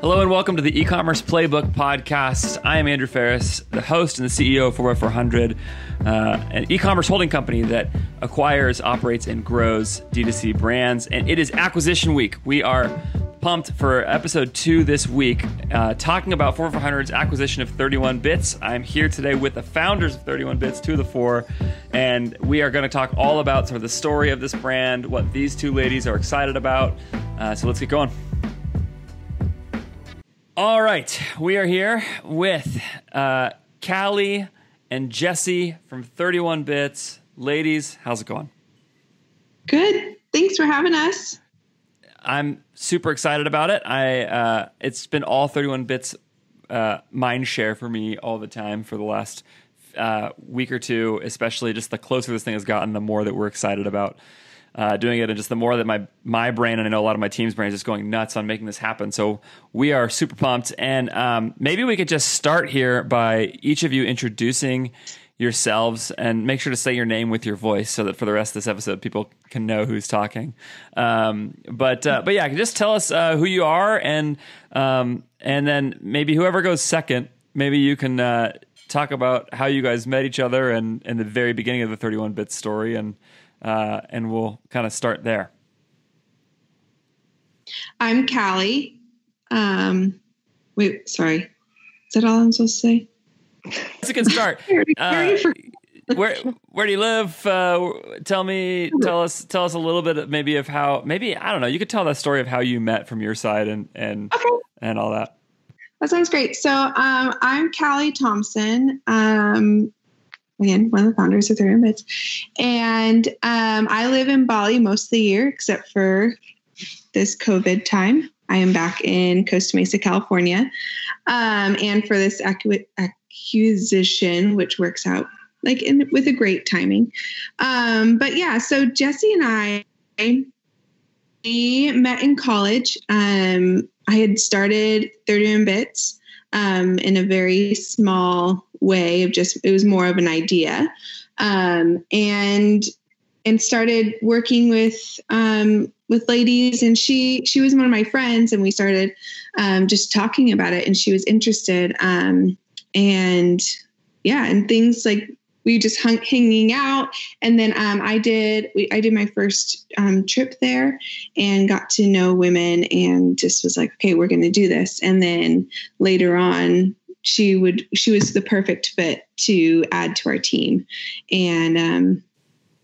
Hello and welcome to the e-commerce playbook podcast. I am Andrew Faris, the host and the CEO of 4x400, uh, an e-commerce holding company that acquires, operates, and grows D2C brands. And it is acquisition week. We are pumped for episode two this week, uh, talking about 4x400's acquisition of 31 Bits. I'm here today with the founders of 31 Bits, two of the four, and we are going to talk all about sort of the story of this brand, what these two ladies are excited about. Uh, so let's get going. All right, we are here with uh, Callie and Jesse from 31 Bits. Ladies, how's it going? Good. Thanks for having us. I'm super excited about it. I uh, it's been all 31 Bits uh, mind share for me all the time for the last uh, week or two, especially just the closer this thing has gotten, the more that we're excited about uh, doing it, and just the more that my my brain and I know a lot of my team's brain is just going nuts on making this happen. So we are super pumped, and um, maybe we could just start here by each of you introducing yourselves and make sure to say your name with your voice so that for the rest of this episode people can know who's talking. Um, but uh, but yeah, just tell us uh, who you are and um, and then maybe whoever goes second, maybe you can uh, talk about how you guys met each other and and the very beginning of the 31 bit story and uh, and we'll kind of start there. I'm Callie. Um, wait, sorry. Is that all I'm supposed to say? That's a good start. Uh, where where do you live? Uh, tell me, tell us, tell us a little bit, maybe of how, maybe I don't know. You could tell that story of how you met from your side and and okay. and all that. That sounds great. So um, I'm Callie Thompson. Um, again, one of the founders of 31 Bits. And um, I live in Bali most of the year, except for this COVID time. I am back in Costa Mesa, California. Um, and for this acquisition, which works out like in, with a great timing. Um, but yeah, so Jesse and I, we met in college. Um, I had started 31 Bits um, in a very small way of just it was more of an idea. Um, and and started working with um, with ladies. And she she was one of my friends and we started um, just talking about it and she was interested. Um, and yeah and things like we just hung hanging out. And then um, i did we, i did my first um, trip there and got to know women and just was like okay we're going to do this. And then later on she would she was the perfect fit to add to our team. And um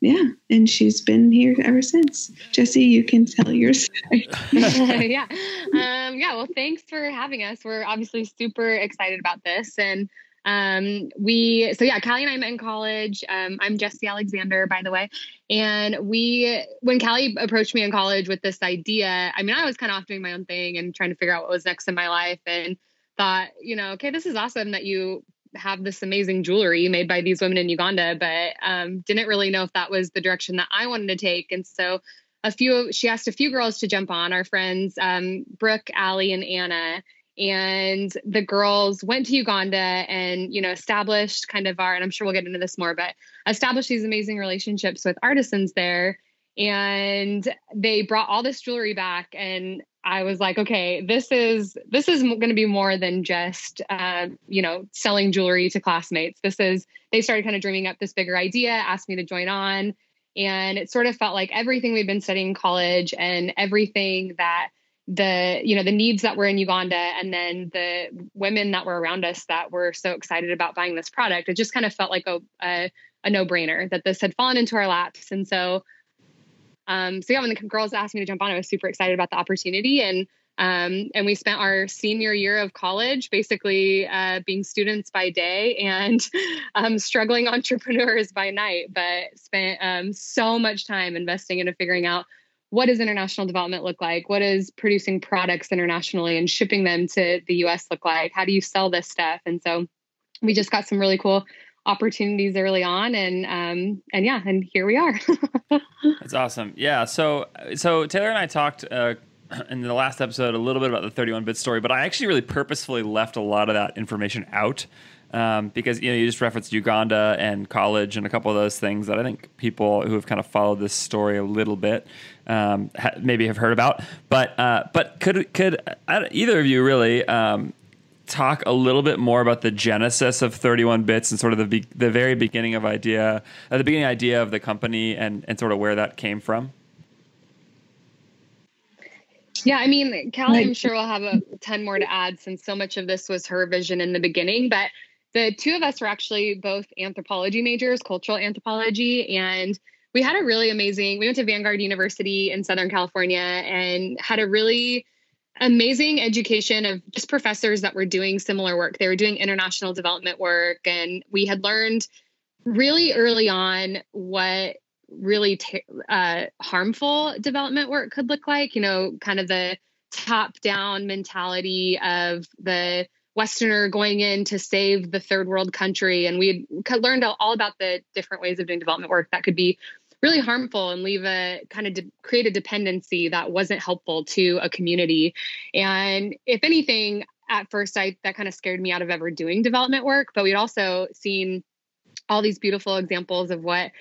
yeah and she's been here ever since. Jesse you can tell yours yeah. Um yeah well thanks for having us. We're obviously super excited about this. And um, we so yeah, Callie and I met in college. Um, I'm Jesse Alexander, by the way. And we when Callie approached me in college with this idea, I mean, I was kind of off doing my own thing and trying to figure out what was next in my life and thought, you know, okay, this is awesome that you have this amazing jewelry made by these women in Uganda, but um, didn't really know if that was the direction that I wanted to take. And so a few, she asked a few girls to jump on, our friends, um, Brooke, Allie, and Anna and the girls went to Uganda and you know established kind of our and I'm sure we'll get into this more but established these amazing relationships with artisans there. And they brought all this jewelry back. And I was like okay this is this is going to be more than just uh, you know selling jewelry to classmates. This is they started kind of dreaming up this bigger idea asked me to join on. And it sort of felt like everything we'd been studying in college and everything that the you know the needs that were in Uganda and then the women that were around us that were so excited about buying this product it just kind of felt like a a, a no-brainer that this had fallen into our laps. And so um so yeah when the girls asked me to jump on I was super excited about the opportunity. And um, and we spent our senior year of college basically uh, being students by day and um, struggling entrepreneurs by night, but spent um, so much time investing into figuring out what does international development look like? What does producing products internationally and shipping them to the US look like? How do you sell this stuff? And so we just got some really cool opportunities early on and um and yeah and here we are that's awesome yeah so so taylor and i talked uh in the last episode a little bit about the 31 bit story but i actually really purposefully left a lot of that information out um, because you know you just referenced Uganda and college and a couple of those things that I think people who have kind of followed this story a little bit um, ha- maybe have heard about. But uh, but could could uh, either of you really um, talk a little bit more about the genesis of 31 bits and sort of the be- the very beginning of idea, uh, the beginning idea of the company and and sort of where that came from? Yeah, I mean, Callie, I'm sure we'll have a ton more to add since so much of this was her vision in the beginning. But the two of us were actually both anthropology majors, cultural anthropology, and we had a really amazing. We went to Vanguard University in Southern California and had a really amazing education of just professors that were doing similar work. They were doing international development work, and we had learned really early on what really uh, harmful development work could look like. You know, kind of the top down mentality of the Westerner going in to save the third world country. And we had learned all about the different ways of doing development work that could be really harmful and leave a kind of de- create a dependency that wasn't helpful to a community. And if anything, at first, I that kind of scared me out of ever doing development work. But we'd also seen all these beautiful examples of what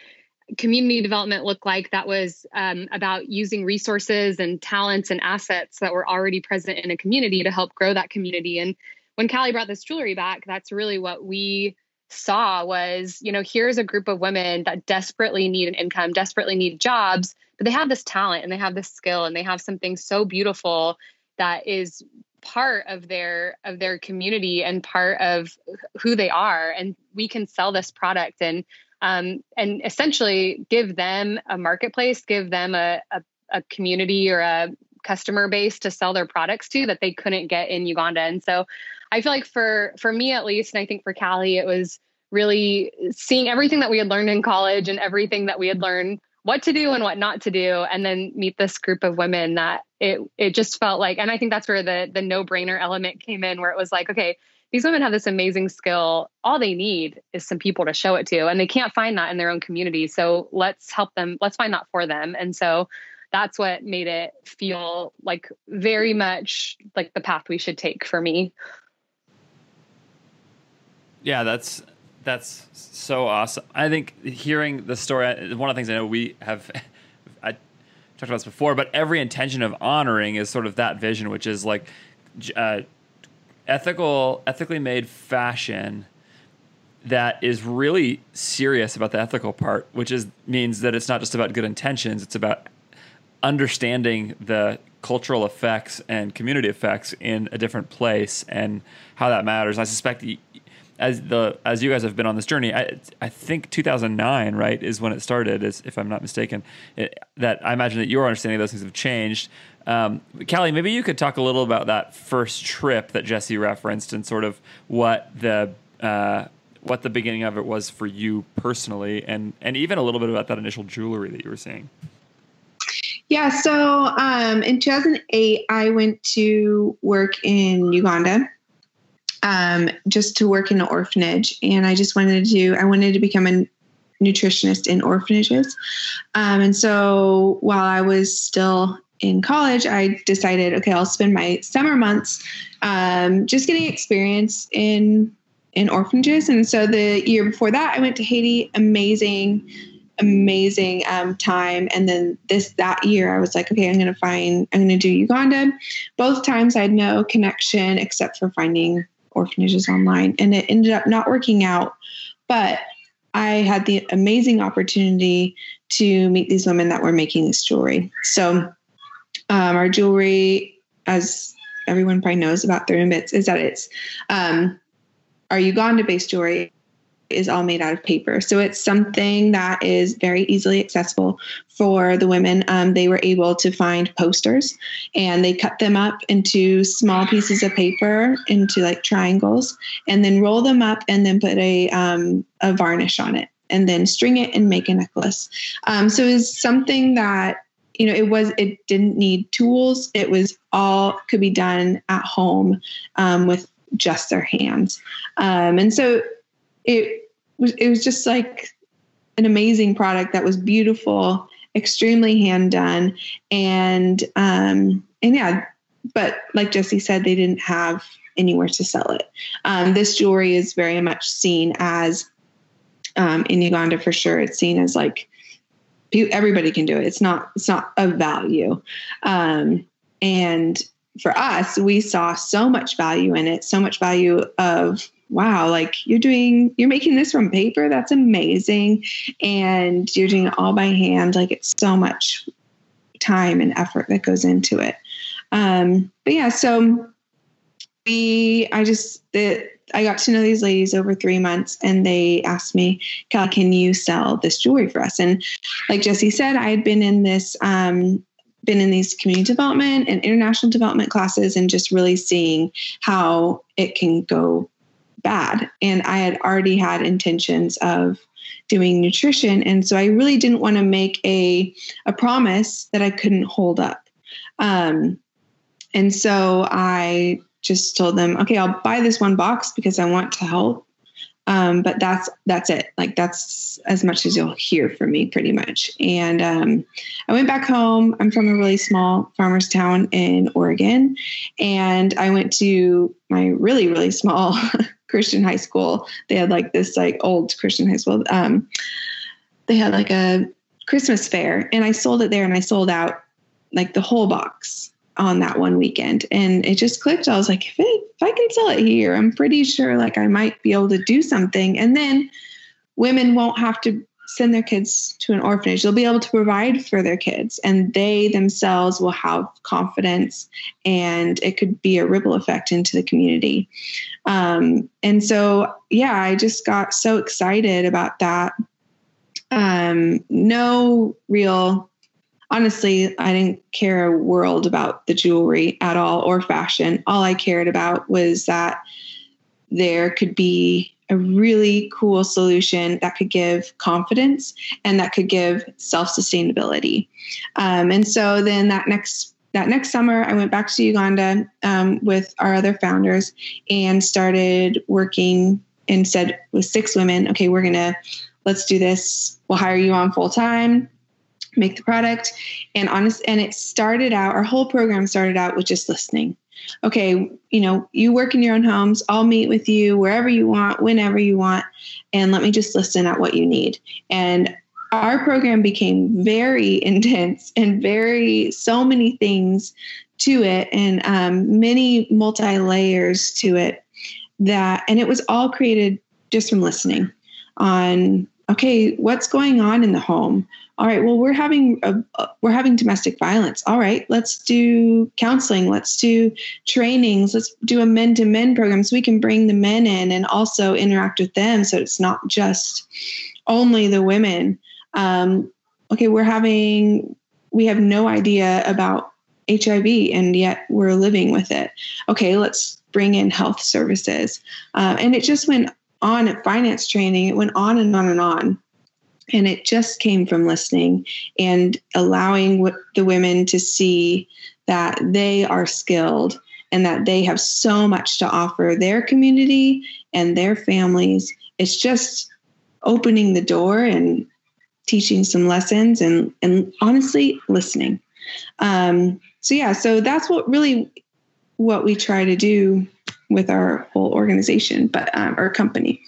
community development looked like that was um, about using resources and talents and assets that were already present in a community to help grow that community and when Callie brought this jewelry back, that's really what we saw was, you know, here's a group of women that desperately need an income, desperately need jobs, but they have this talent and they have this skill and they have something so beautiful that is part of their of their community and part of who they are and we can sell this product and um, and essentially give them a marketplace give them a, a, a community or a customer base to sell their products to that they couldn't get in Uganda. And so I feel like for for me at least, and I think for Callie, it was really seeing everything that we had learned in college and everything that we had learned what to do and what not to do and then meet this group of women that it it just felt like and I think that's where the the no-brainer element came in where it was like okay these women have this amazing skill. All they need is some people to show it to and they can't find that in their own community. So let's help them let's find that for them. And so that's what made it feel like very much like the path we should take for me. Yeah, that's that's so awesome. I think hearing the story, one of the things I know we have, I talked about this before, but every intention of honoring is sort of that vision, which is like uh, ethical, ethically made fashion that is really serious about the ethical part, which is means that it's not just about good intentions; it's about understanding the cultural effects and community effects in a different place and how that matters. I suspect as the as you guys have been on this journey, I I think 2009 right is when it started, is if I'm not mistaken. It, that I imagine that your understanding of those things have changed. Um, Callie, maybe you could talk a little about that first trip that Jesse referenced and sort of what the uh, what the beginning of it was for you personally, and and even a little bit about that initial jewelry that you were seeing. Yeah, so um, in 2008, I went to work in Uganda um, just to work in an orphanage. And I just wanted to, I wanted to become a nutritionist in orphanages. Um, and so while I was still in college, I decided, okay, I'll spend my summer months um, just getting experience in in orphanages. And so the year before that, I went to Haiti. Amazing amazing um, time. And then this that year, I was like, okay, I'm going to find, I'm going to do Uganda. Both times, I had no connection except for finding orphanages online, and it ended up not working out. But I had the amazing opportunity to meet these women that were making this jewelry. So um, our jewelry, as everyone probably knows about 30 bits, is that it's um, our Uganda-based jewelry is all made out of paper. So it's something that is very easily accessible for the women. Um, they were able to find posters and they cut them up into small pieces of paper into like triangles and then roll them up and then put a, um, a varnish on it and then string it and make a necklace. Um, so it's something that you know it was it didn't need tools it was all could be done at home um, with just their hands um, and so it was it was just like an amazing product that was beautiful, extremely hand done, and um, and yeah, but like Jesse said, they didn't have anywhere to sell it. Um, this jewelry is very much seen as um, in Uganda for sure. It's seen as like everybody can do it. It's not it's not a value, um, and for us, we saw so much value in it, so much value of wow, like you're doing, you're making this from paper. That's amazing. And you're doing it all by hand. Like it's so much time and effort that goes into it. Um, but yeah, so we, I just, the, I got to know these ladies over three months and they asked me, Cal, can you sell this jewelry for us? And like Jesse said, I had been in this, um, been in these community development and international development classes and just really seeing how it can go bad. And I had already had intentions of doing nutrition. And so I really didn't want to make a, a promise that I couldn't hold up. Um, and so I just told them, okay, I'll buy this one box because I want to help. Um, but that's that's it. Like that's as much as you'll hear from me, pretty much. And um, I went back home. I'm from a really small farmers town in Oregon, and I went to my really really small Christian high school. They had like this like old Christian high school. Um, they had like a Christmas fair, and I sold it there, and I sold out like the whole box on that one weekend and it just clicked i was like if, it, if i can sell it here i'm pretty sure like i might be able to do something and then women won't have to send their kids to an orphanage. They'll be able to provide for their kids and they themselves will have confidence and it could be a ripple effect into the community. Um, and so yeah i just got so excited about that. Um, no real honestly, I didn't care a world about the jewelry at all or fashion. All I cared about was that there could be a really cool solution that could give confidence and that could give self sustainability. Um, and so then that next that next summer, I went back to Uganda um, with our other founders and started working and said with six women, okay, we're gonna let's do this. We'll hire you on full time make the product and honest and it started out our whole program started out with just listening okay you know you work in your own homes. I'll meet with you wherever you want whenever you want and let me just listen at what you need. And our program became very intense and very so many things to it and um, many multi layers to it that and it was all created just from listening on okay what's going on in the home all right well we're having a, we're having domestic violence. All right let's do counseling. Let's do trainings. Let's do a men to men program so we can bring the men in and also interact with them so it's not just only the women. Um, okay we're having we have no idea about hiv and yet we're living with it. Okay let's bring in health services. Uh, and it just went on at finance training. It went on and on and on and it just came from listening and allowing the women to see that they are skilled and that they have so much to offer their community and their families. It's just opening the door and teaching some lessons and, and honestly listening. Um, so yeah, so that's what really what we try to do with our whole organization, but um, our company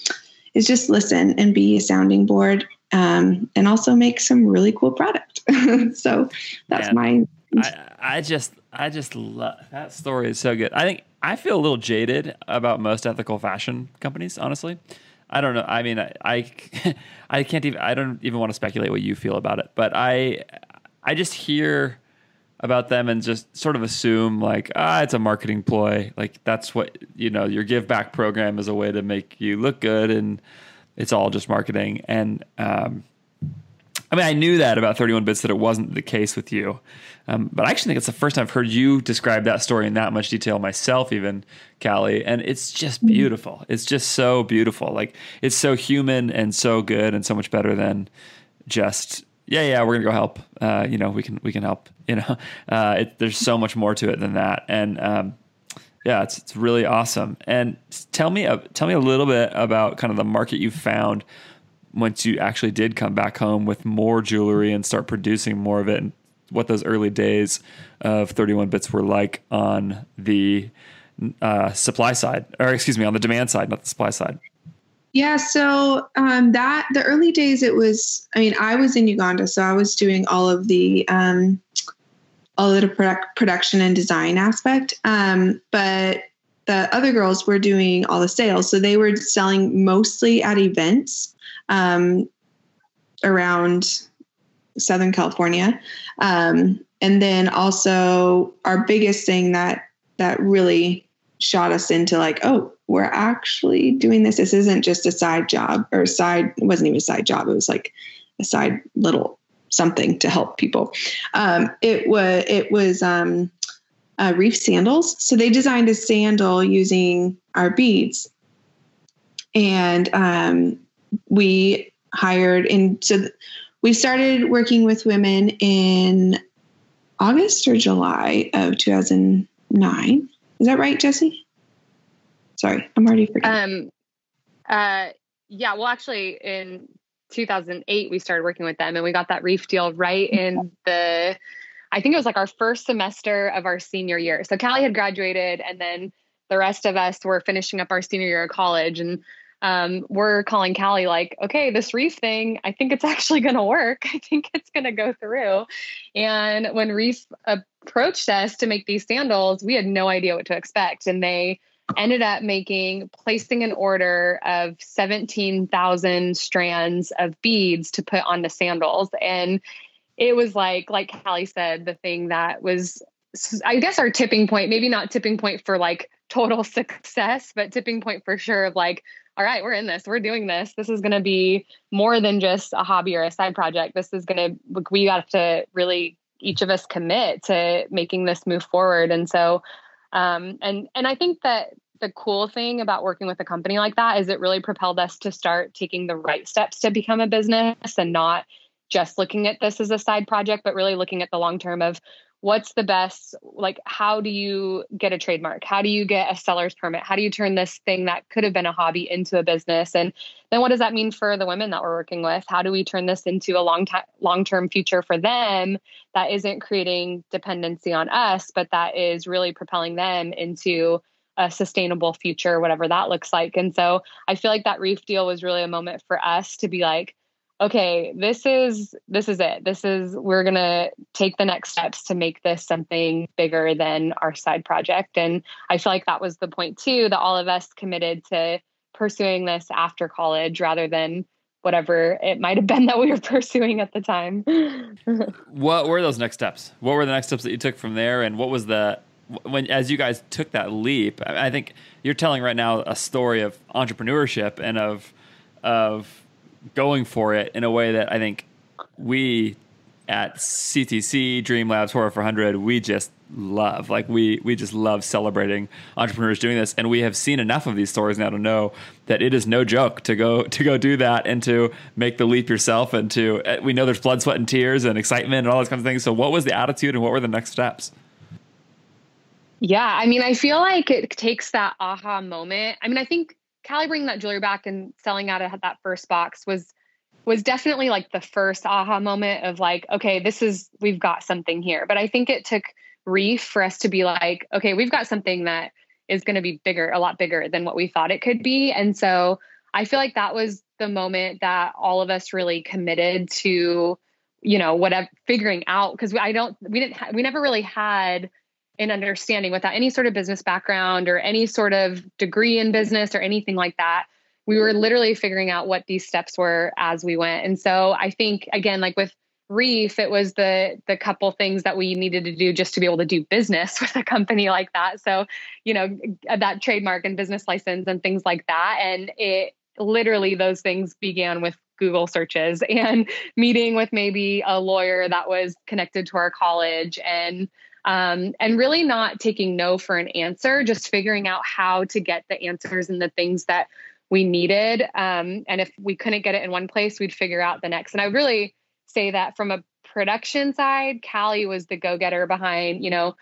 is just listen and be a sounding board um, and also make some really cool product. so that's Man, my. I, I just, I just love that story is so good. I think I feel a little jaded about most ethical fashion companies, honestly. I don't know. I mean, I, I, I can't even. I don't even want to speculate what you feel about it. But I, I just hear about them and just sort of assume like ah it's a marketing ploy like that's what you know your give back program is a way to make you look good and it's all just marketing. And um, I mean, I knew that about 31 bits that it wasn't the case with you. Um, but I actually think it's the first time I've heard you describe that story in that much detail myself, even Callie. And it's just mm-hmm. beautiful. It's just so beautiful. Like it's so human and so good and so much better than just yeah, yeah, we're gonna go help. Uh, you know, we can we can help. You know, uh, it, there's so much more to it than that. And um, yeah, it's it's really awesome. And tell me uh, tell me a little bit about kind of the market you found once you actually did come back home with more jewelry and start producing more of it, and what those early days of 31 bits were like on the uh, supply side, or excuse me, on the demand side, not the supply side? Yeah, so um, that the early days, it was. I mean, I was in Uganda, so I was doing all of the um, all of the product, production and design aspect. Um, but the other girls were doing all the sales, so they were selling mostly at events um, around Southern California, um, and then also our biggest thing that that really shot us into like, oh, we're actually doing this. This isn't just a side job or side, it wasn't even a side job. It was like a side little something to help people. Um, it was, it was, um, uh, reef sandals. So they designed a sandal using our beads. And um, we hired, and so we started working with women in August or July of 2009. Is that right, Jesse? Sorry, I'm already forgetting. Um, uh, yeah, well, actually, in 2008, we started working with them and we got that reef deal right in the, I think it was like our first semester of our senior year. So Callie had graduated and then the rest of us were finishing up our senior year of college. And um, we're calling Callie like, okay, this reef thing, I think it's actually going to work. I think it's going to go through. And when Reef approached us to make these sandals, we had no idea what to expect. And they ended up making, placing an order of 17,000 strands of beads to put on the sandals. And it was like, like Callie said, the thing that was, I guess, our tipping point, maybe not tipping point for like total success, but tipping point for sure of like, all right, we're in this, we're doing this. This is going to be more than just a hobby or a side project. This is going to, we have to really, each of us commit to making this move forward. And so, um, and, and I think that the cool thing about working with a company like that is it really propelled us to start taking the right steps to become a business and not just looking at this as a side project, but really looking at the long term of what's the best like how do you get a trademark? How do you get a seller's permit? How do you turn this thing that could have been a hobby into a business? And then what does that mean for the women that we're working with? How do we turn this into a long time long term future for them that isn't creating dependency on us but that is really propelling them into a sustainable future whatever that looks like? And so i feel like that reef deal was really a moment for us to be like okay this is this is it. This is we're going to take the next steps to make this something bigger than our side project. And i feel like that was the point too that all of us committed to pursuing this after college rather than whatever it might have been that we were pursuing at the time. What were those next steps? What were the next steps that you took from there? And what was the when as you guys took that leap i think you're telling right now a story of entrepreneurship and of of going for it in a way that I think we at CTC Dream Labs 4x400 we just love. Like we we just love celebrating entrepreneurs doing this, and we have seen enough of these stories now to know that it is no joke to go to go do that and to make the leap yourself. And to eh, we know there's blood, sweat, and tears and excitement and all those kinds of things. So, what was the attitude and what were the next steps? Yeah, I mean, I feel like it takes that aha moment. I mean, I think Callie bringing that jewelry back and selling out of that first box was was definitely like the first aha moment of like, okay, this is we've got something here. But I think it took Reef for us to be like, okay, we've got something that is going to be bigger, a lot bigger than what we thought it could be. And so I feel like that was the moment that all of us really committed to, you know, whatever figuring out because I don't, we didn't, ha- we never really had an understanding without any sort of business background or any sort of degree in business or anything like that. We were literally figuring out what these steps were as we went. And so I think again, like with Reef, it was the the couple things that we needed to do just to be able to do business with a company like that. So, you know, that trademark and business license and things like that. And it literally those things began with Google searches and meeting with maybe a lawyer that was connected to our college and um, and really not taking no for an answer, just figuring out how to get the answers and the things that we needed. Um, and if we couldn't get it in one place, we'd figure out the next. And I really say that from a production side, Callie was the go getter behind, you know,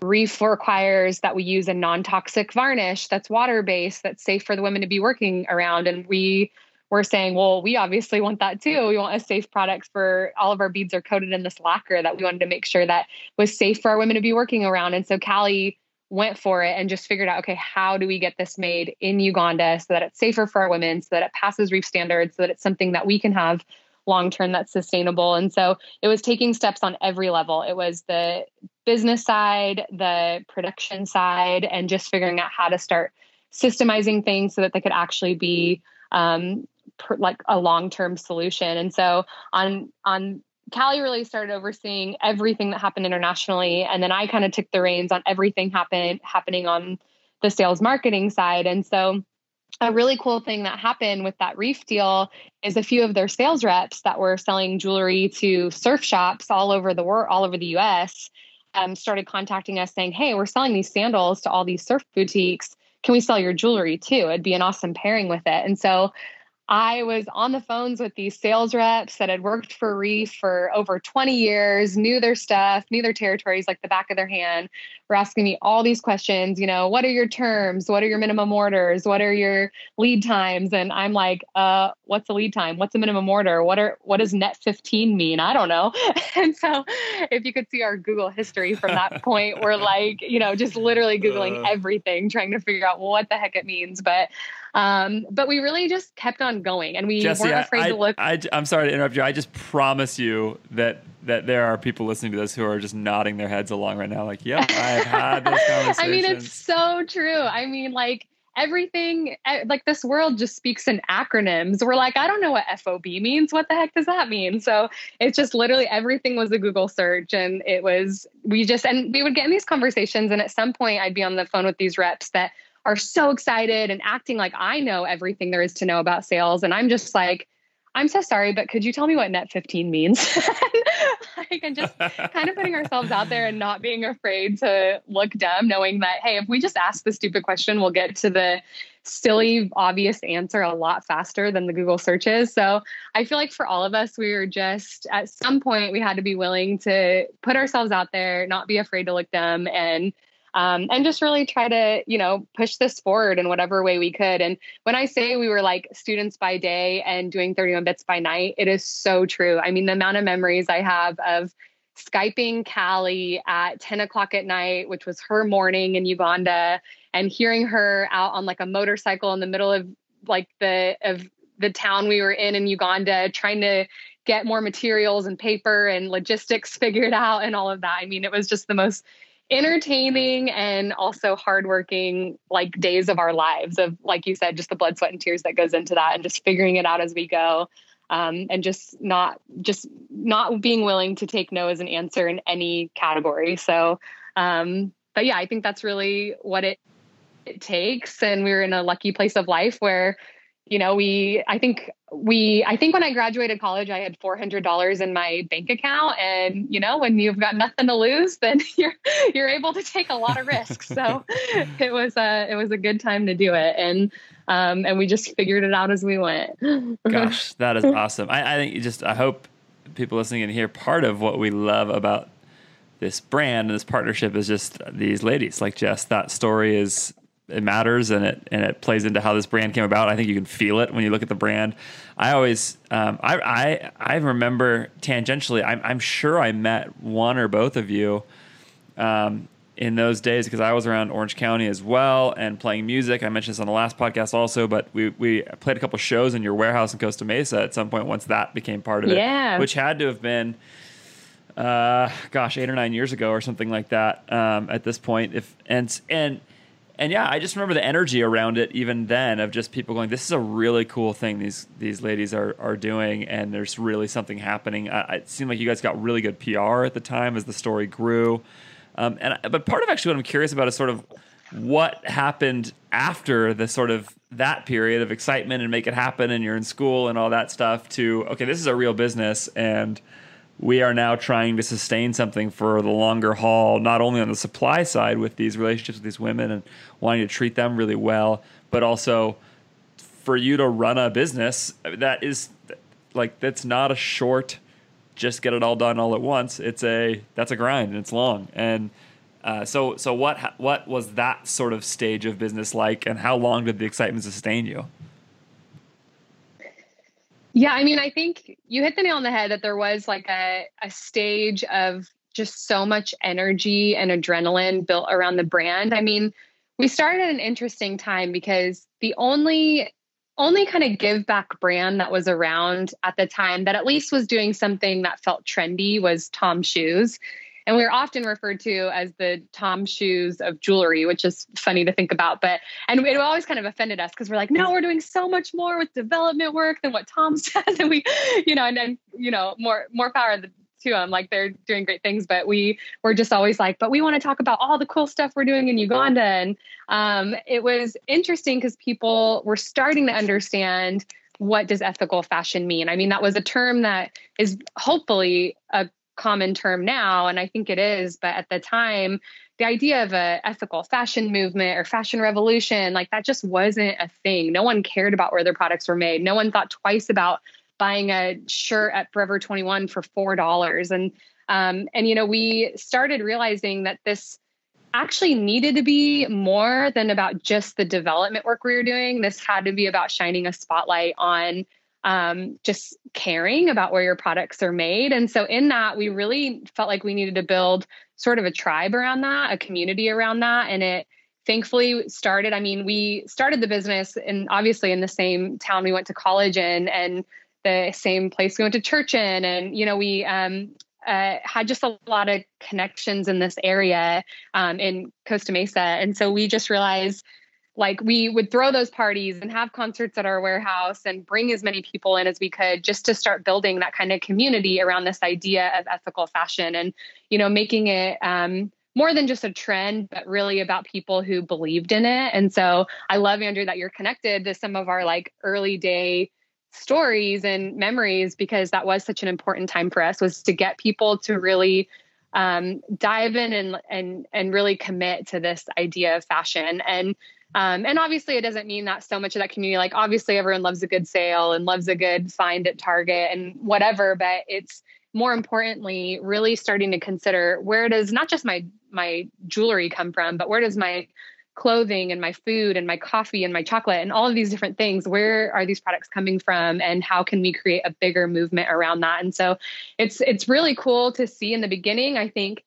Reef requires that we use a non toxic varnish that's water based, that's safe for the women to be working around. And we we're saying, well, we obviously want that too. We want a safe product for all of our beads are coated in this lacquer that we wanted to make sure that was safe for our women to be working around. And so Callie went for it and just figured out okay how do we get this made in uganda so that it's safer for our women so that it passes reef standards so that it's something that we can have long term that's sustainable and so it was taking steps on every level it was the business side the production side and just figuring out how to start systemizing things so that they could actually be um, like a long term solution and so on on Callie really started overseeing everything that happened internationally, and then I kind of took the reins on everything happen happening on the sales marketing side. And so, a really cool thing that happened with that reef deal is a few of their sales reps that were selling jewelry to surf shops all over the world, all over the U.S. Um, started contacting us saying, "Hey, we're selling these sandals to all these surf boutiques. Can we sell your jewelry too? It'd be an awesome pairing with it." And so I was on the phones with these sales reps that had worked for Reef for over 20 years, knew their stuff, knew their territories like the back of their hand, were asking me all these questions, you know, what are your terms? What are your minimum orders? What are your lead times? And I'm like, uh, what's a lead time? What's a minimum order? What are what does net 15 mean? I don't know. and so if you could see our Google history from that point, we're like, you know, just literally Googling uh, everything, trying to figure out what the heck it means. But um, but we really just kept on going and we Jesse, weren't afraid I, to look. I, I'm sorry to interrupt you. I just promise you that that there are people listening to this who are just nodding their heads along right now, like, yep, I've had this conversation. I mean, it's so true. I mean, like, everything like this world just speaks in acronyms. We're like, I don't know what FOB means. What the heck does that mean? So it's just literally everything was a Google search. And it was, we just, and we would get in these conversations. And at some point, I'd be on the phone with these reps that are so excited and acting like I know everything there is to know about sales. And I'm just like, I'm so sorry, but could you tell me what net 15 means? like, and just kind of putting ourselves out there and not being afraid to look dumb, knowing that, hey, if we just ask the stupid question, we'll get to the silly, obvious answer a lot faster than the Google searches. So I feel like for all of us, we were just at some point, we had to be willing to put ourselves out there, not be afraid to look dumb, and um, and just really try to you know push this forward in whatever way we could and when i say we were like students by day and doing 31 bits by night it is so true i mean the amount of memories i have of skyping callie at 10 o'clock at night which was her morning in uganda and hearing her out on like a motorcycle in the middle of like the of the town we were in in uganda trying to get more materials and paper and logistics figured out and all of that. I mean, it was just the most entertaining and also hardworking like days of our lives of like you said just the blood sweat and tears that goes into that and just figuring it out as we go. Um, and just not just not being willing to take no as an answer in any category. So um, but yeah i think that's really what it it takes. And we we're in a lucky place of life where you know we i think we i think when i graduated college i had $400 in my bank account. And you know when you've got nothing to lose then you're you're able to take a lot of risks. So it was a it was a good time to do it. And um and we just figured it out as we went. Gosh that is awesome. I, I think you just i hope people listening in here part of what we love about this brand and this partnership is just these ladies. Like jess that story is it matters and it and it plays into how this brand came about. I think you can feel it when you look at the brand. I always um, I, I I remember tangentially. I'm, I'm sure I met one or both of you um, in those days because I was around Orange County as well and playing music. I mentioned this on the last podcast also, but we we played a couple shows in your warehouse in Costa Mesa at some point once that became part of it. Yeah, which had to have been. Uh, gosh, eight or nine years ago, or something like that. Um, at this point, if and and and yeah, I just remember the energy around it even then of just people going, "This is a really cool thing these these ladies are are doing, and there's really something happening." I, it seemed like you guys got really good PR at the time as the story grew. Um, and but part of actually what I'm curious about is sort of what happened after the sort of that period of excitement and make it happen, and you're in school and all that stuff. To okay, this is a real business and we are now trying to sustain something for the longer haul, not only on the supply side with these relationships with these women and wanting to treat them really well, but also for you to run a business that is like that's not a short just get it all done all at once. It's a that's a grind and it's long. And uh, so so what what was that sort of stage of business like and how long did the excitement sustain you yeah, I mean, I think you hit the nail on the head that there was like a, a stage of just so much energy and adrenaline built around the brand. I mean, we started at an interesting time because the only only kind of give back brand that was around at the time that at least was doing something that felt trendy was Tom Shoes. And we are often referred to as the Tom Shoes of jewelry, which is funny to think about. But, and it always kind of offended us because we're like, no, we're doing so much more with development work than what Tom says. And we, you know, and then, you know, more, more power to them. Like they're doing great things, but we were just always like, but we want to talk about all the cool stuff we're doing in Uganda. And um, it was interesting because people were starting to understand what does ethical fashion mean. I mean, that was a term that is hopefully a common term now, and I think it is. But at the time, the idea of a ethical fashion movement or fashion revolution, like that just wasn't a thing. No one cared about where their products were made. No one thought twice about buying a shirt at Forever 21 for four dollars. And um, and you know, we started realizing that this actually needed to be more than about just the development work we were doing. This had to be about shining a spotlight on um, just caring about where your products are made. And so, in that, we really felt like we needed to build sort of a tribe around that, a community around that. And it thankfully started. I mean, we started the business and obviously in the same town we went to college in. And the same place we went to church in, and you know we um, uh, had just a lot of connections in this area um, in Costa Mesa, and so we just realized like we would throw those parties and have concerts at our warehouse and bring as many people in as we could just to start building that kind of community around this idea of ethical fashion and you know making it um, more than just a trend but really about people who believed in it. And so i love andrew that you're connected to some of our like early day stories and memories because that was such an important time for us was to get people to really um, dive in and and and really commit to this idea of fashion. And um, and obviously it doesn't mean that so much of that community like obviously everyone loves a good sale and loves a good find at target and whatever but it's more importantly really starting to consider where does not just my my jewelry come from but where does my clothing and my food and my coffee and my chocolate and all of these different things where are these products coming from and how can we create a bigger movement around that? And so it's it's really cool to see in the beginning i think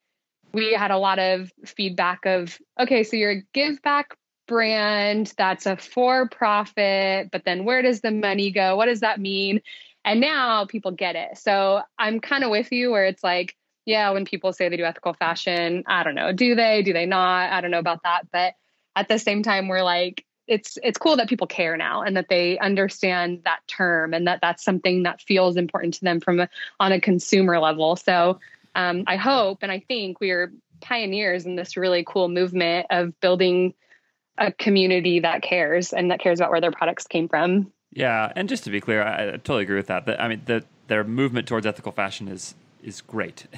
we had a lot of feedback of okay so you're a give back brand that's a for profit but then where does the money go? What does that mean? And now people get it. So i'm kind of with you where it's like yeah when people say they do ethical fashion i don't know do they do they not? I don't know about that. But at the same time we're like it's it's cool that people care now and that they understand that term and that that's something that feels important to them from a, on a consumer level. So um, i hope and i think we are pioneers in this really cool movement of building a community that cares and that cares about where their products came from. Yeah and just to be clear i, I totally agree with that that i mean the their movement towards ethical fashion is is great.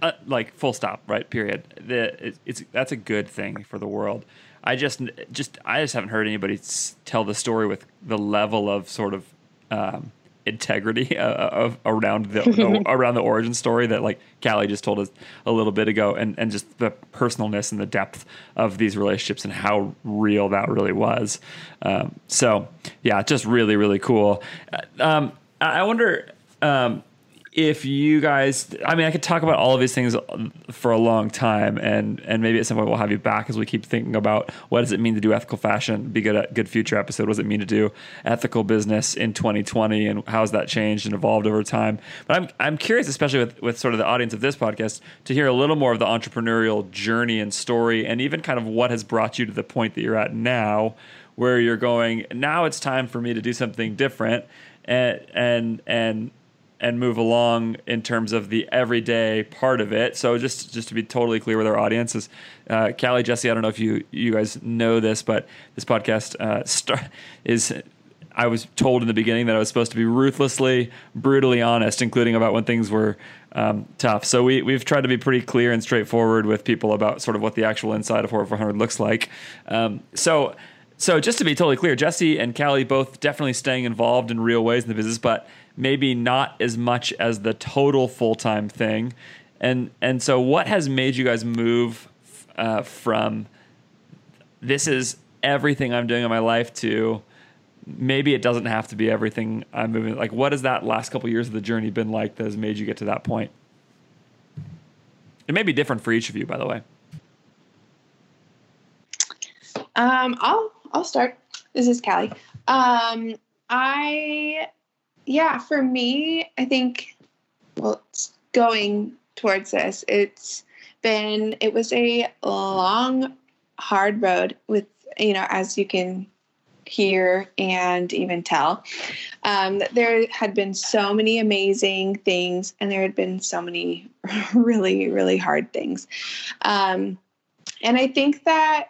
Uh, like full stop right period. The, it, it's that's a good thing for the world. I just just I just haven't heard anybody tell the story with the level of sort of um, integrity uh, of around the around the origin story that like Callie just told us a little bit ago, and and just the personalness and the depth of these relationships and how real that really was. Um, so yeah, just really really cool. Uh, um, I wonder. Um, if you guys, I mean, I could talk about all of these things for a long time, and and maybe at some point we'll have you back as we keep thinking about what does it mean to do ethical fashion. Be good at good future episode. What does it mean to do ethical business in 2020, and how has that changed and evolved over time? But I'm I'm curious, especially with with sort of the audience of this podcast, to hear a little more of the entrepreneurial journey and story, and even kind of what has brought you to the point that you're at now, where you're going. Now it's time for me to do something different, and and and and move along in terms of the everyday part of it. So just just to be totally clear with our audiences, uh, Callie, Jesse, I don't know if you you guys know this, but this podcast uh, star- is. I was told in the beginning that I was supposed to be ruthlessly, brutally honest, including about when things were um, tough. So we we've tried to be pretty clear and straightforward with people about sort of what the actual inside of 4x400 looks like. Um, so. So just to be totally clear, Jesse and Callie both definitely staying involved in real ways in the business, but maybe not as much as the total full time thing. And and so, what has made you guys move uh, from this is everything I'm doing in my life to maybe it doesn't have to be everything I'm moving. Like, what has that last couple years of the journey been like that has made you get to that point? It may be different for each of you, by the way. Um, I'll I'll start. This is Callie. Um, I yeah, for me, I think well, it's going towards this. It's been it was a long, hard road with you know as you can hear and even tell. Um, there had been so many amazing things, and there had been so many really, really hard things. Um, and I think that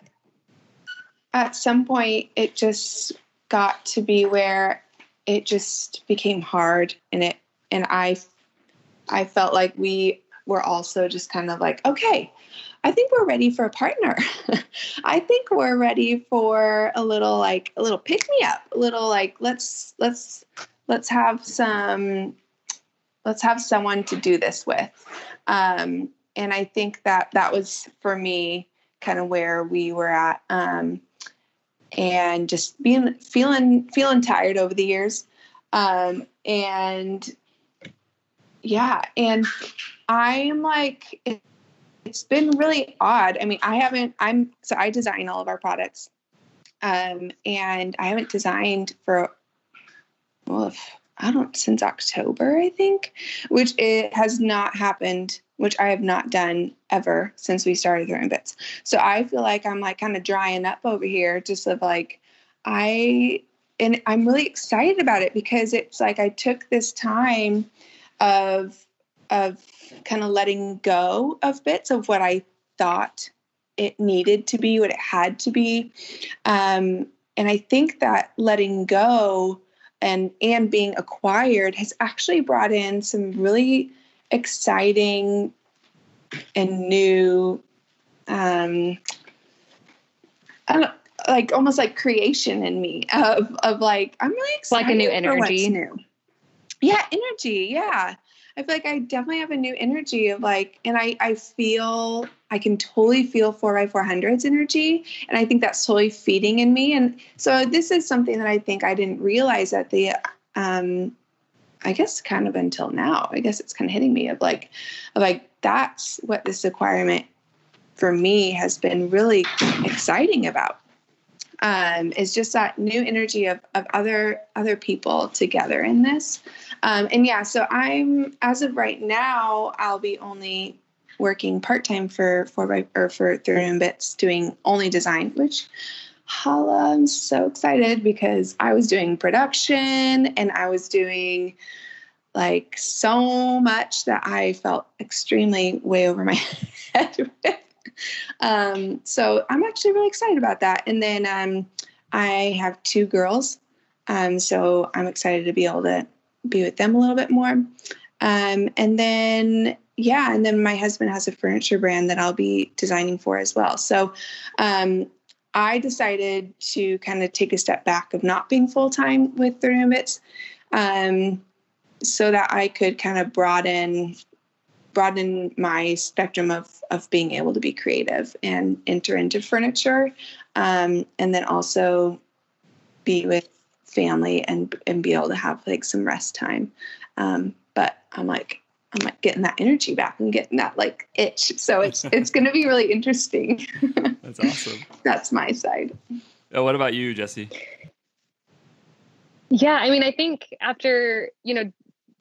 at some point it just got to be where it just became hard, and it and I, I felt like we were also just kind of like, okay, I think we're ready for a partner. I think we're ready for a little like a little pick me up, a little like let's let's let's have some let's have someone to do this with. Um, and I think that that was for me kind of where we were at. Um, and just being feeling feeling tired over the years. Um, and yeah, and I'm like it's been really odd. I mean, I haven't, I'm, so I design all of our products. Um, and I haven't designed for, well, I don't, since October, I think, which it has not happened, which I have not done ever since we started throwing bits. So I feel like I'm like kind of drying up over here, just of like, I, and I'm really excited about it because it's like I took this time of of kind of letting go of bits of what I thought it needed to be, what it had to be. Um, and I think that letting go and and being acquired has actually brought in some really exciting and new um, I don't know, like almost like creation in me of of like I'm really excited like a new energy. New. Yeah, energy. Yeah. I feel like I definitely have a new energy of like, and I, I feel, I can totally feel 4x400's energy. And I think that's totally feeding in me. And so this is something that I think I didn't realize at the, um, I guess kind of until now, I guess it's kind of hitting me of like, of like, that's what this acquirement for me has been really exciting about. Um, is just that new energy of, of other other people together in this. Um, and yeah so i'm as of right now i'll be only working part-time for four by or for three 30 bits doing only design which holla i'm so excited because i was doing production and i was doing like so much that i felt extremely way over my head with um, so I'm actually really excited about that. And then um, I have two girls, um, so I'm excited to be able to be with them a little bit more. Um, and then yeah, and then my husband has a furniture brand that I'll be designing for as well. So um, I decided to kind of take a step back of not being full time with 30 Bits um, so that I could kind of broaden broaden my spectrum of of being able to be creative and enter into furniture, um, and then also be with family and and be able to have like some rest time. Um, but I'm like I'm like getting that energy back and getting that like itch. So it's it's going to be really interesting. That's awesome. That's my side. Oh, what about you, Jesse? Yeah, I mean, I think after you know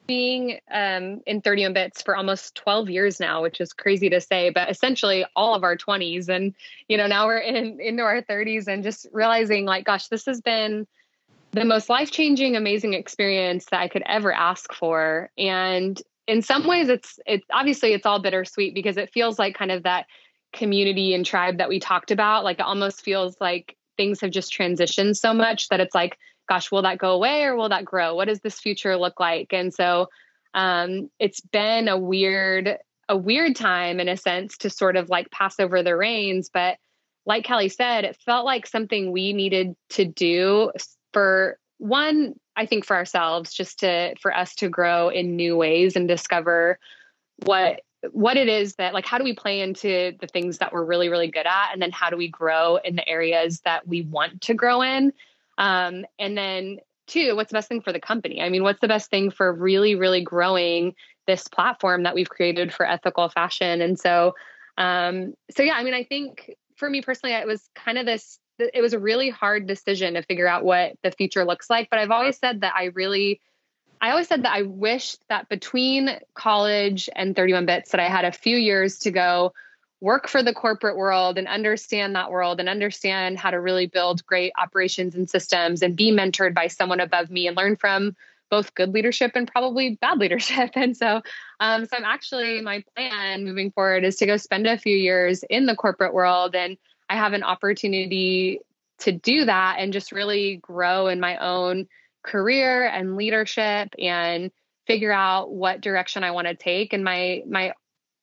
being um, in 30 bits for almost 12 years now, which is crazy to say, but essentially all of our 20s. And, you know, now we're in into our 30s and just realizing like, gosh, this has been the most life-changing, amazing experience that I could ever ask for. And in some ways it's it's obviously it's all bittersweet because it feels like kind of that community and tribe that we talked about. Like it almost feels like things have just transitioned so much that it's like gosh, will that go away or will that grow? What does this future look like? And so um, it's been a weird, a weird time in a sense to sort of like pass over the reins. But like Callie said, it felt like something we needed to do for one, I think for ourselves, just to for us to grow in new ways and discover what what it is that like how do we play into the things that we're really really good at and then how do we grow in the areas that we want to grow in um, and then two, what's the best thing for the company? I mean, what's the best thing for really, really growing this platform that we've created for ethical fashion. And so, um, so yeah, I mean, I think for me personally, it was kind of this. It was a really hard decision to figure out what the future looks like. But I've always said that I really I always said that I wished that between college and 31 bits that I had a few years to go work for the corporate world and understand that world and understand how to really build great operations and systems and be mentored by someone above me and learn from both good leadership and probably bad leadership. And so, um, so I'm actually my plan moving forward is to go spend a few years in the corporate world, and I have an opportunity to do that and just really grow in my own career and leadership and figure out what direction I want to take. And my my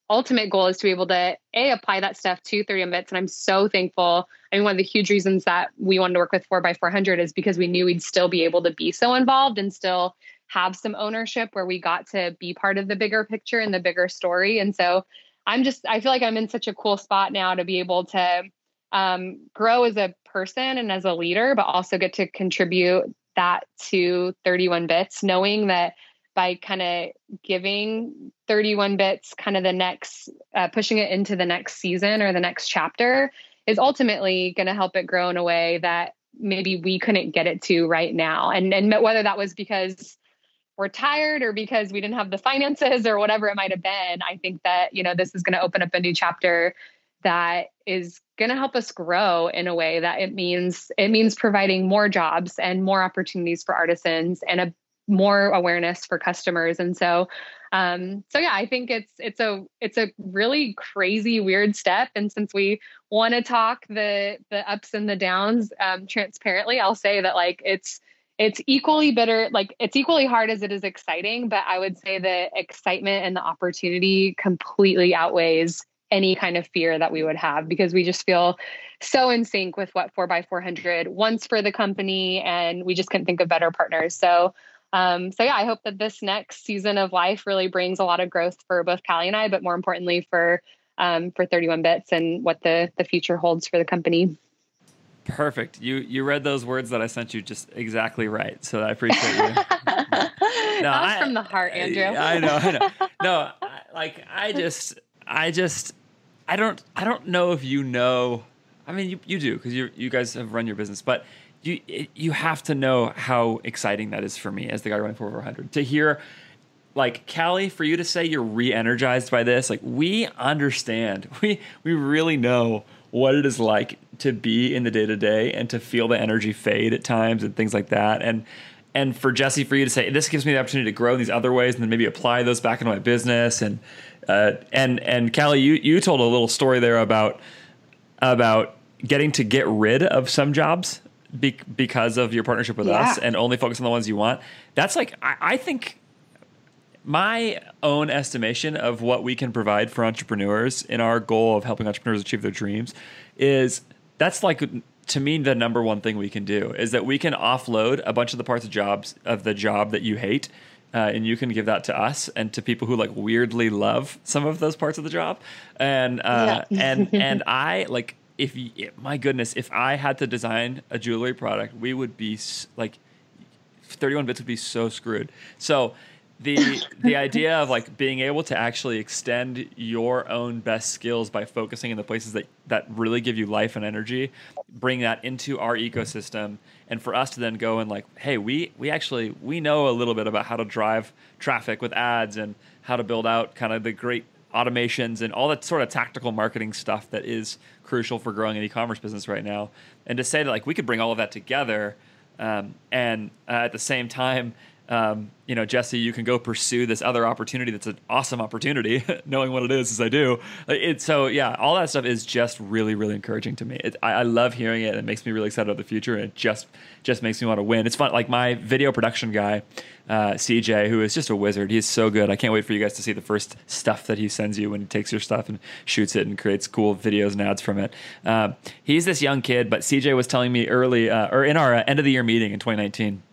ultimate goal is to be able to a apply that stuff to 30 bits. And i'm so thankful. I mean one of the huge reasons that we wanted to work with 4 by 400 is because we knew we'd still be able to be so involved and still have some ownership where we got to be part of the bigger picture and the bigger story. And so i'm just i feel like i'm in such a cool spot now to be able to um, grow as a person and as a leader but also get to contribute that to 31 bits knowing that by kind of giving 31 bits kind of the next uh, pushing it into the next season or the next chapter is ultimately going to help it grow in a way that maybe we couldn't get it to right now. And and whether that was because we're tired or because we didn't have the finances or whatever it might have been i think that you know this is going to open up a new chapter that is going to help us grow in a way that it means it means providing more jobs and more opportunities for artisans and a more awareness for customers. And so um, so yeah i think it's it's a it's a really crazy weird step. And since we want to talk the the ups and the downs um, transparently i'll say that like it's it's equally bitter like it's equally hard as it is exciting but i would say the excitement and the opportunity completely outweighs any kind of fear that we would have because we just feel so in sync with what 4x400 wants for the company and we just couldn't think of better partners. So um, so yeah i hope that this next season of life really brings a lot of growth for both callie and i but more importantly for um, for 31 bits and what the the future holds for the company. Perfect. You you read those words that i sent you just exactly right. So i appreciate you. No, that was I, from the heart andrew I, I know i know. No I, like i just i just I don't I don't know if you know. I mean, you, you do because you you guys have run your business, but you you have to know how exciting that is for me as the guy running 400 to hear like Callie, for you to say you're re-energized by this, like we understand, we we really know what it is like to be in the day to day and to feel the energy fade at times and things like that, and and for Jesse, for you to say this gives me the opportunity to grow in these other ways and then maybe apply those back into my business. And uh, and and Callie, you you told a little story there about about getting to get rid of some jobs be, because of your partnership with yeah. us and only focus on the ones you want. That's like I, I think my own estimation of what we can provide for entrepreneurs in our goal of helping entrepreneurs achieve their dreams is that's like to me the number one thing we can do is that we can offload a bunch of the parts of jobs of the job that you hate uh, and you can give that to us and to people who like weirdly love some of those parts of the job. And uh, yeah. and and I like if you, my goodness, if I had to design a jewelry product, we would be like 31 bits would be so screwed. So the the idea of like being able to actually extend your own best skills by focusing in the places that that really give you life and energy bring that into our ecosystem and for us to then go and like hey we we actually we know a little bit about how to drive traffic with ads and how to build out kind of the great automations and all that sort of tactical marketing stuff that is crucial for growing an e-commerce business right now. And to say that like we could bring all of that together um, and uh, at the same time um, you know, Jesse, you can go pursue this other opportunity that's an awesome opportunity, knowing what it is as I do. It, so, yeah, all that stuff is just really, really encouraging to me. It, I, I, love hearing it. It makes me really excited about the future, and it just just makes me want to win. It's fun. Like my video production guy, uh, CJ, who is just a wizard. He's so good. I can't wait for you guys to see the first stuff that he sends you when he takes your stuff and shoots it and creates cool videos and ads from it. Uh, he's this young kid, but CJ was telling me early, uh, or in our end of the year meeting in 2019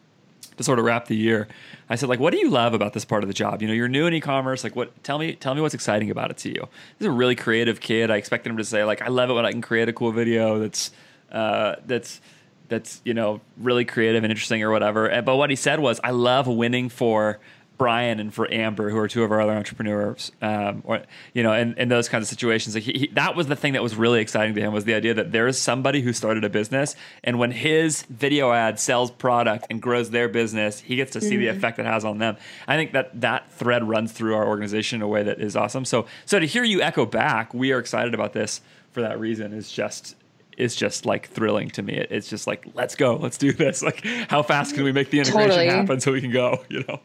to sort of wrap the year. I said, like, what do you love about this part of the job? You know, you're new in e-commerce. Like, what? Tell me, tell me what's exciting about it to you. This is a really creative kid. I expected him to say, like, I love it when I can create a cool video that's uh, that's that's you know really creative and interesting or whatever. But what he said was, I love winning for Brian and for Amber, who are two of our other entrepreneurs, um, or you know, in, in those kinds of situations, like he, he, that was the thing that was really exciting to him was the idea that there is somebody who started a business, and when his video ad sells product and grows their business, he gets to see mm-hmm. the effect it has on them. I think that that thread runs through our organization in a way that is awesome. So, so to hear you echo back, we are excited about this for that reason. Is just is just like thrilling to me. It, it's just like, let's go, let's do this. Like, how fast can we make the integration totally. happen so we can go? You know.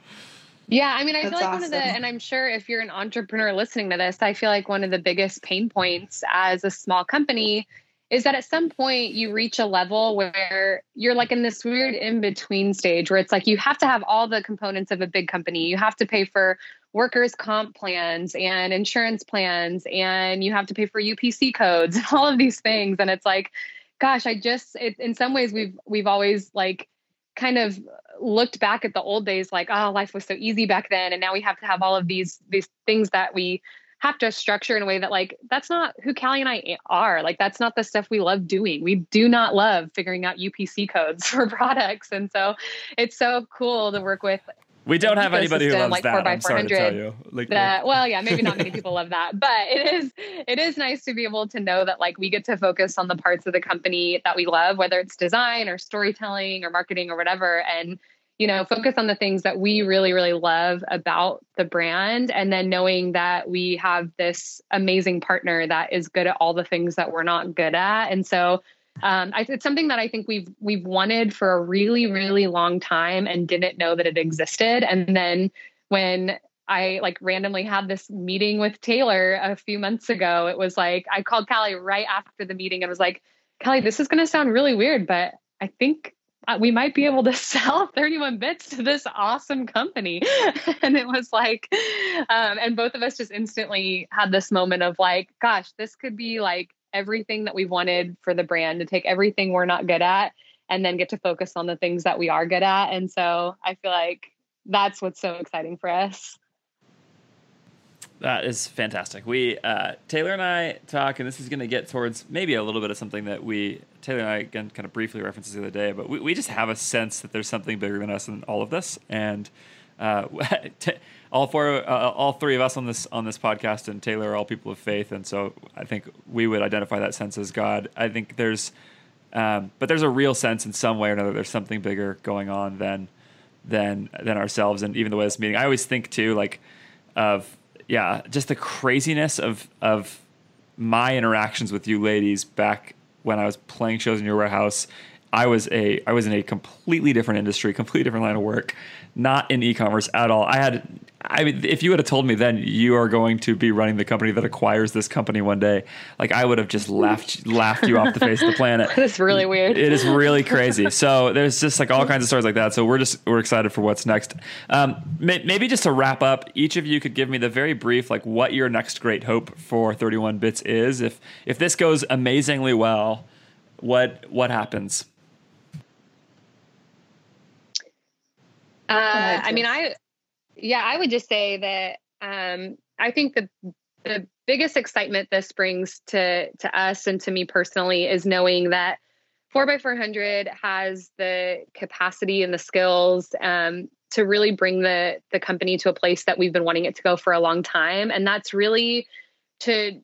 Yeah, I mean, I That's feel like awesome. one of the, and I'm sure if you're an entrepreneur listening to this, I feel like one of the biggest pain points as a small company is that at some point you reach a level where you're like in this weird in between stage where it's like you have to have all the components of a big company. You have to pay for workers' comp plans and insurance plans, and you have to pay for UPC codes and all of these things. And it's like, gosh, I just, it, in some ways, we've we've always like kind of looked back at the old days like oh life was so easy back then and now we have to have all of these these things that we have to structure in a way that like that's not who Callie and I are. Like that's not the stuff we love doing. We do not love figuring out UPC codes for products. And so it's so cool to work with we don't have anybody who loves like that. I'm sorry to tell you. Like, that, uh, well, yeah, maybe not many people love that, but it is it is nice to be able to know that like we get to focus on the parts of the company that we love, whether it's design or storytelling or marketing or whatever, and you know focus on the things that we really really love about the brand, and then knowing that we have this amazing partner that is good at all the things that we're not good at, and so um, I, it's something that I think we've we've wanted for a really really long time and didn't know that it existed. And then when I like randomly had this meeting with Taylor a few months ago, it was like I called Callie right after the meeting and was like, Callie, this is going to sound really weird, but I think uh, we might be able to sell 31 bits to this awesome company. and it was like, um, and both of us just instantly had this moment of like, gosh, this could be like everything that we wanted for the brand to take everything we're not good at and then get to focus on the things that we are good at. And so I feel like that's what's so exciting for us. That is fantastic. We uh, Taylor and I talk, and this is going to get towards maybe a little bit of something that we Taylor and I again kind of briefly referenced the other day, but we, we just have a sense that there's something bigger than us in all of this, and uh, all four, uh, all three of us on this on this podcast, and Taylor are all people of faith, and so I think we would identify that sense as God. I think there's, um, but there's a real sense in some way or another. There's something bigger going on than than than ourselves, and even the way this meeting. I always think too, like of yeah, just the craziness of of my interactions with you ladies back when I was playing shows in your warehouse. I was a I was in a completely different industry, completely different line of work, not in e-commerce at all. I had I mean, if you would have told me then you are going to be running the company that acquires this company one day, like I would have just laughed laughed you off the face of the planet. It's really weird. It is really crazy. So there's just like all kinds of stories like that. So we're just we're excited for what's next. Um, may, maybe just to wrap up, each of you could give me the very brief like what your next great hope for 31 bits is. If if this goes amazingly well, what what happens? Uh, I mean, I yeah, I would just say that um, I think the the biggest excitement this brings to to us and to me personally is knowing that four by four hundred has the capacity and the skills um, to really bring the the company to a place that we've been wanting it to go for a long time, and that's really to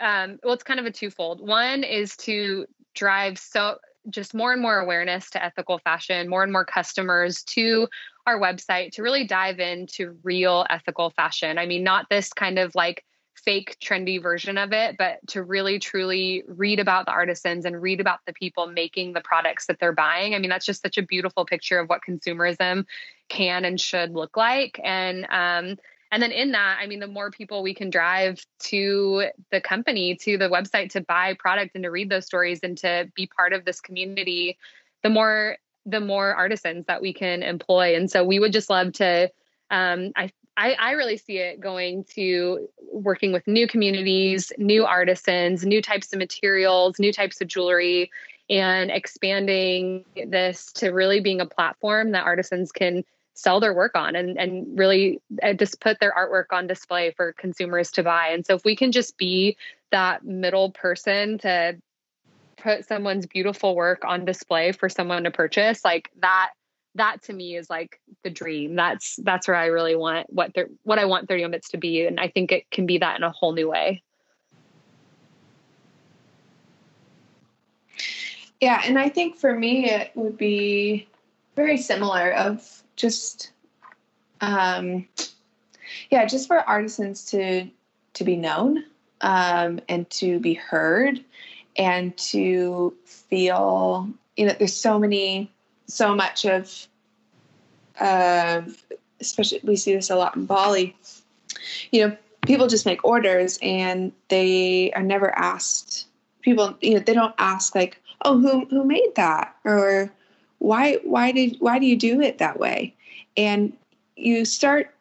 um, well, it's kind of a twofold. One is to drive so just more and more awareness to ethical fashion, more and more customers to our website to really dive into real ethical fashion. I mean, not this kind of like fake trendy version of it, but to really truly read about the artisans and read about the people making the products that they're buying. I mean, that's just such a beautiful picture of what consumerism can and should look like. And um, and then in that, I mean, the more people we can drive to the company, to the website to buy product and to read those stories and to be part of this community, the more the more artisans that we can employ. And so we would just love to, um, I, I, I really see it going to working with new communities, new artisans, new types of materials, new types of jewelry, and expanding this to really being a platform that artisans can sell their work on and, and really uh, just put their artwork on display for consumers to buy. And so if we can just be that middle person to put someone's beautiful work on display for someone to purchase like that that to me is like the dream. That's that's where I really want what what I want 31 bits to be, and I think it can be that in a whole new way. Yeah, and I think for me it would be very similar of just um yeah, just for artisans to to be known um and to be heard and to feel you know there's so many so much of uh, especially we see this a lot in Bali. You know people just make orders and they are never asked people you know they don't ask like oh who who made that? or why why did why do you do it that way? And you start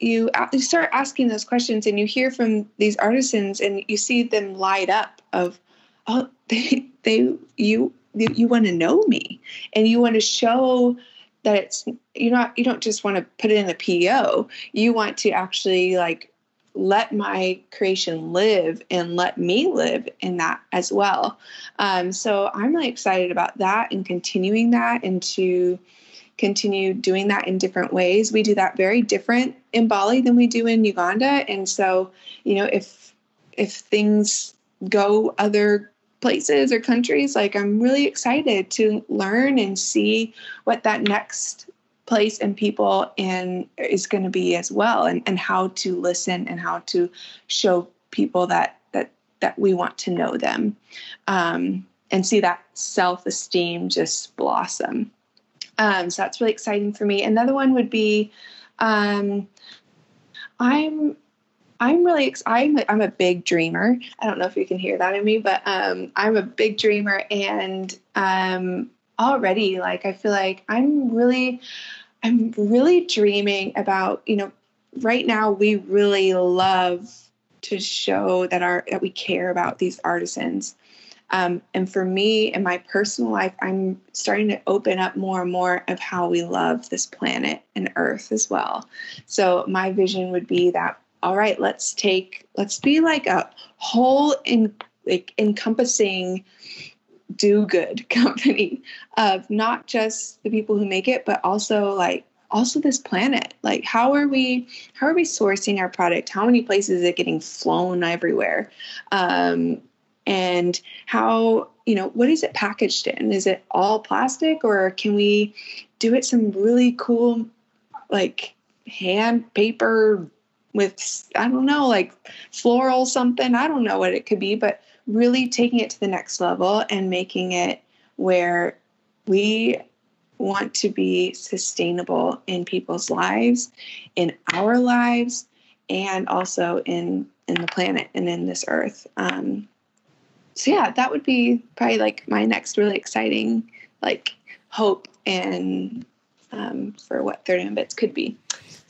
you, you start asking those questions and you hear from these artisans and you see them light up of oh they they you you, want to know me and you want to show that it's you're not you don't just want to put it in a PO you want to actually like let my creation live and let me live in that as well. Um, so I'm really excited about that and continuing that and to continue doing that in different ways. We do that very different in Bali than we do in Uganda. And so, you know, if if things go other places or countries, like I'm really excited to learn and see what that next place and people and is going to be as well and, and how to listen and how to show people that that that we want to know them. Um, and see that self-esteem just blossom. Um, so that's really exciting for me. Another one would be um, i'm i'm really I'm I'm a big dreamer. I don't know if you can hear that in me but um, i'm a big dreamer and um, already like i feel like i'm really I'm really dreaming about, you know, right now we really love to show that our that we care about these artisans. Um, and for me in my personal life, I'm starting to open up more and more of how we love this planet and Earth as well. So my vision would be that all right, let's take let's be like a whole in like encompassing do good company of not just the people who make it but also like also this planet. Like how are we how are we sourcing our product? How many places is it getting flown everywhere? Um, and how you know what is it packaged in? Is it all plastic or can we do it some really cool like hand paper with i don't know like floral something? I don't know what it could be but really taking it to the next level and making it where we want to be sustainable in people's lives, in our lives, and also in in the planet and in this earth. Um, so yeah, that would be probably like my next really exciting like hope and um, for what 31 bits could be.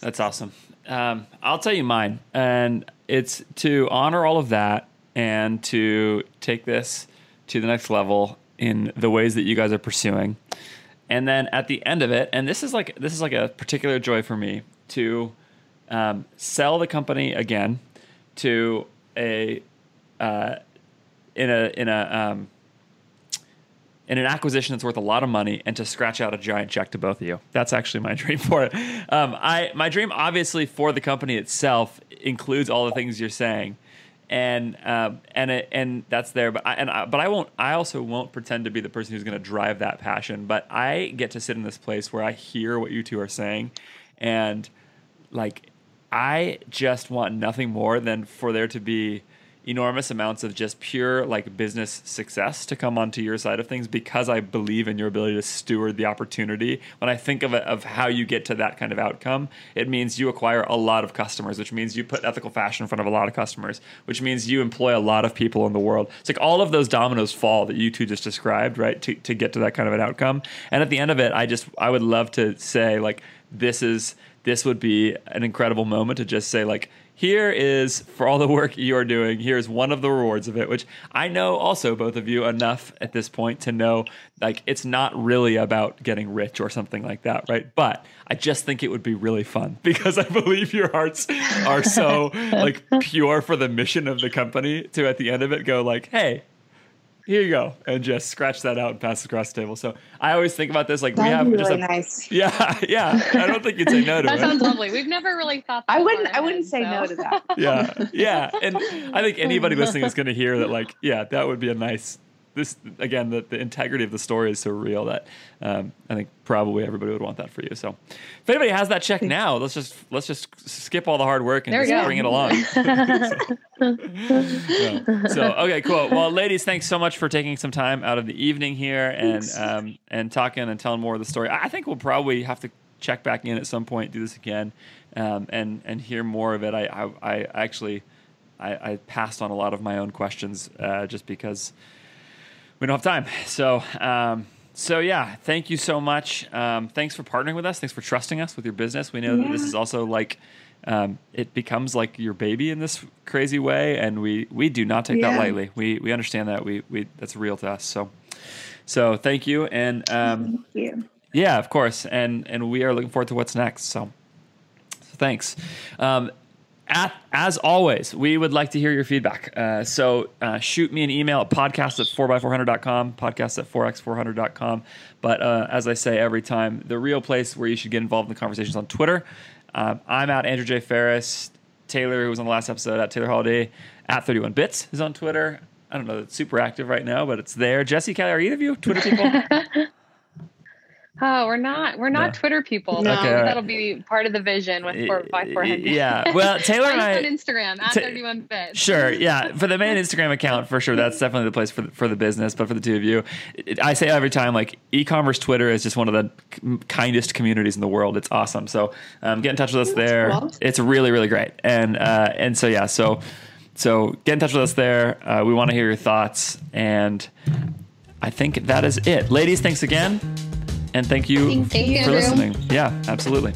That's awesome. Um, I'll tell you mine, and it's to honor all of that and to take this to the next level in the ways that you guys are pursuing. And then at the end of it, and this is like this is like a particular joy for me to um, sell the company again to a uh, in a in a um, in an acquisition that's worth a lot of money and to scratch out a giant check to both of you. That's actually my dream for it. Um, I my dream obviously for the company itself includes all the things you're saying and um, and it, and that's there. But I, and I, but I won't. I also won't pretend to be the person who's going to drive that passion. But I get to sit in this place where I hear what you two are saying, and like I just want nothing more than for there to be enormous amounts of just pure like business success to come onto your side of things because I believe in your ability to steward the opportunity. When I think of it, of how you get to that kind of outcome, it means you acquire a lot of customers, which means you put ethical fashion in front of a lot of customers, which means you employ a lot of people in the world. It's like all of those dominoes fall that you two just described, right? To to get to that kind of an outcome. And at the end of it, I just I would love to say like this is this would be an incredible moment to just say like here is for all the work you're doing here's one of the rewards of it which i know also both of you enough at this point to know like it's not really about getting rich or something like that right? But i just think it would be really fun because i believe your hearts are so like pure for the mission of the company to at the end of it go like hey here you go, and just scratch that out and pass it across the table. So I always think about this like we That'd have be just really a nice. yeah, yeah. I don't think you'd say no to That it. sounds lovely. We've never really thought. I that wouldn't. I wouldn't ahead, say no to that. yeah, yeah. And I think anybody listening is going to hear that, like, yeah, that would be a nice. This again, the, the integrity of the story is so real that um, I think probably everybody would want that for you. So, if anybody has that check now, let's just let's just skip all the hard work and just go. bring it along. Yeah. So, okay, cool. Well, ladies, thanks so much for taking some time out of the evening here and um, and talking and telling more of the story. I I think we'll probably have to check back in at some point, do this again, um, and and hear more of it. I I, I actually I, I passed on a lot of my own questions uh, just because we don't have time. So. Um, so yeah, thank you so much. Um, thanks for partnering with us. Thanks for trusting us with your business. We know that this is also like um, it becomes like your baby in this crazy way, and we we do not take that lightly. We we understand that. We we that's real to us. So so thank you, and um, Thank you. yeah, of course, and and we are looking forward to what's next. So, so thanks. Um, at, as always, we would like to hear your feedback. Uh, so uh, shoot me an email at podcast at 4x400.com, podcast at 4x400.com. But uh, as I say every time, the real place where you should get involved in the conversations on Twitter. Um, I'm at Andrew J. Faris. Taylor, who was on the last episode, at Taylor Holiday, at 31 Bits is on Twitter. I don't know, it's super active right now, but it's there. Jesse, Callie, are either of you Twitter people? Oh, we're not. We're not No. Twitter people. No. Okay, all right. that'll be part of the vision with four by four hundred. Yeah. Well, Taylor and Mine's I. on Instagram at thirty one bits. Sure, yeah. For the main Instagram account, for sure, that's definitely the place for the, for the business. But for the two of you, it, I say every time, like e-commerce Twitter is just one of the k- kindest communities in the world. It's awesome. So um, get in touch with us there. cool. It's really, really great. And uh, and so yeah, so so get in touch with us there. Uh, we want to hear your thoughts, and I think that is it, ladies. Thanks again, and thank you Thank for Andrew. listening. Yeah, absolutely.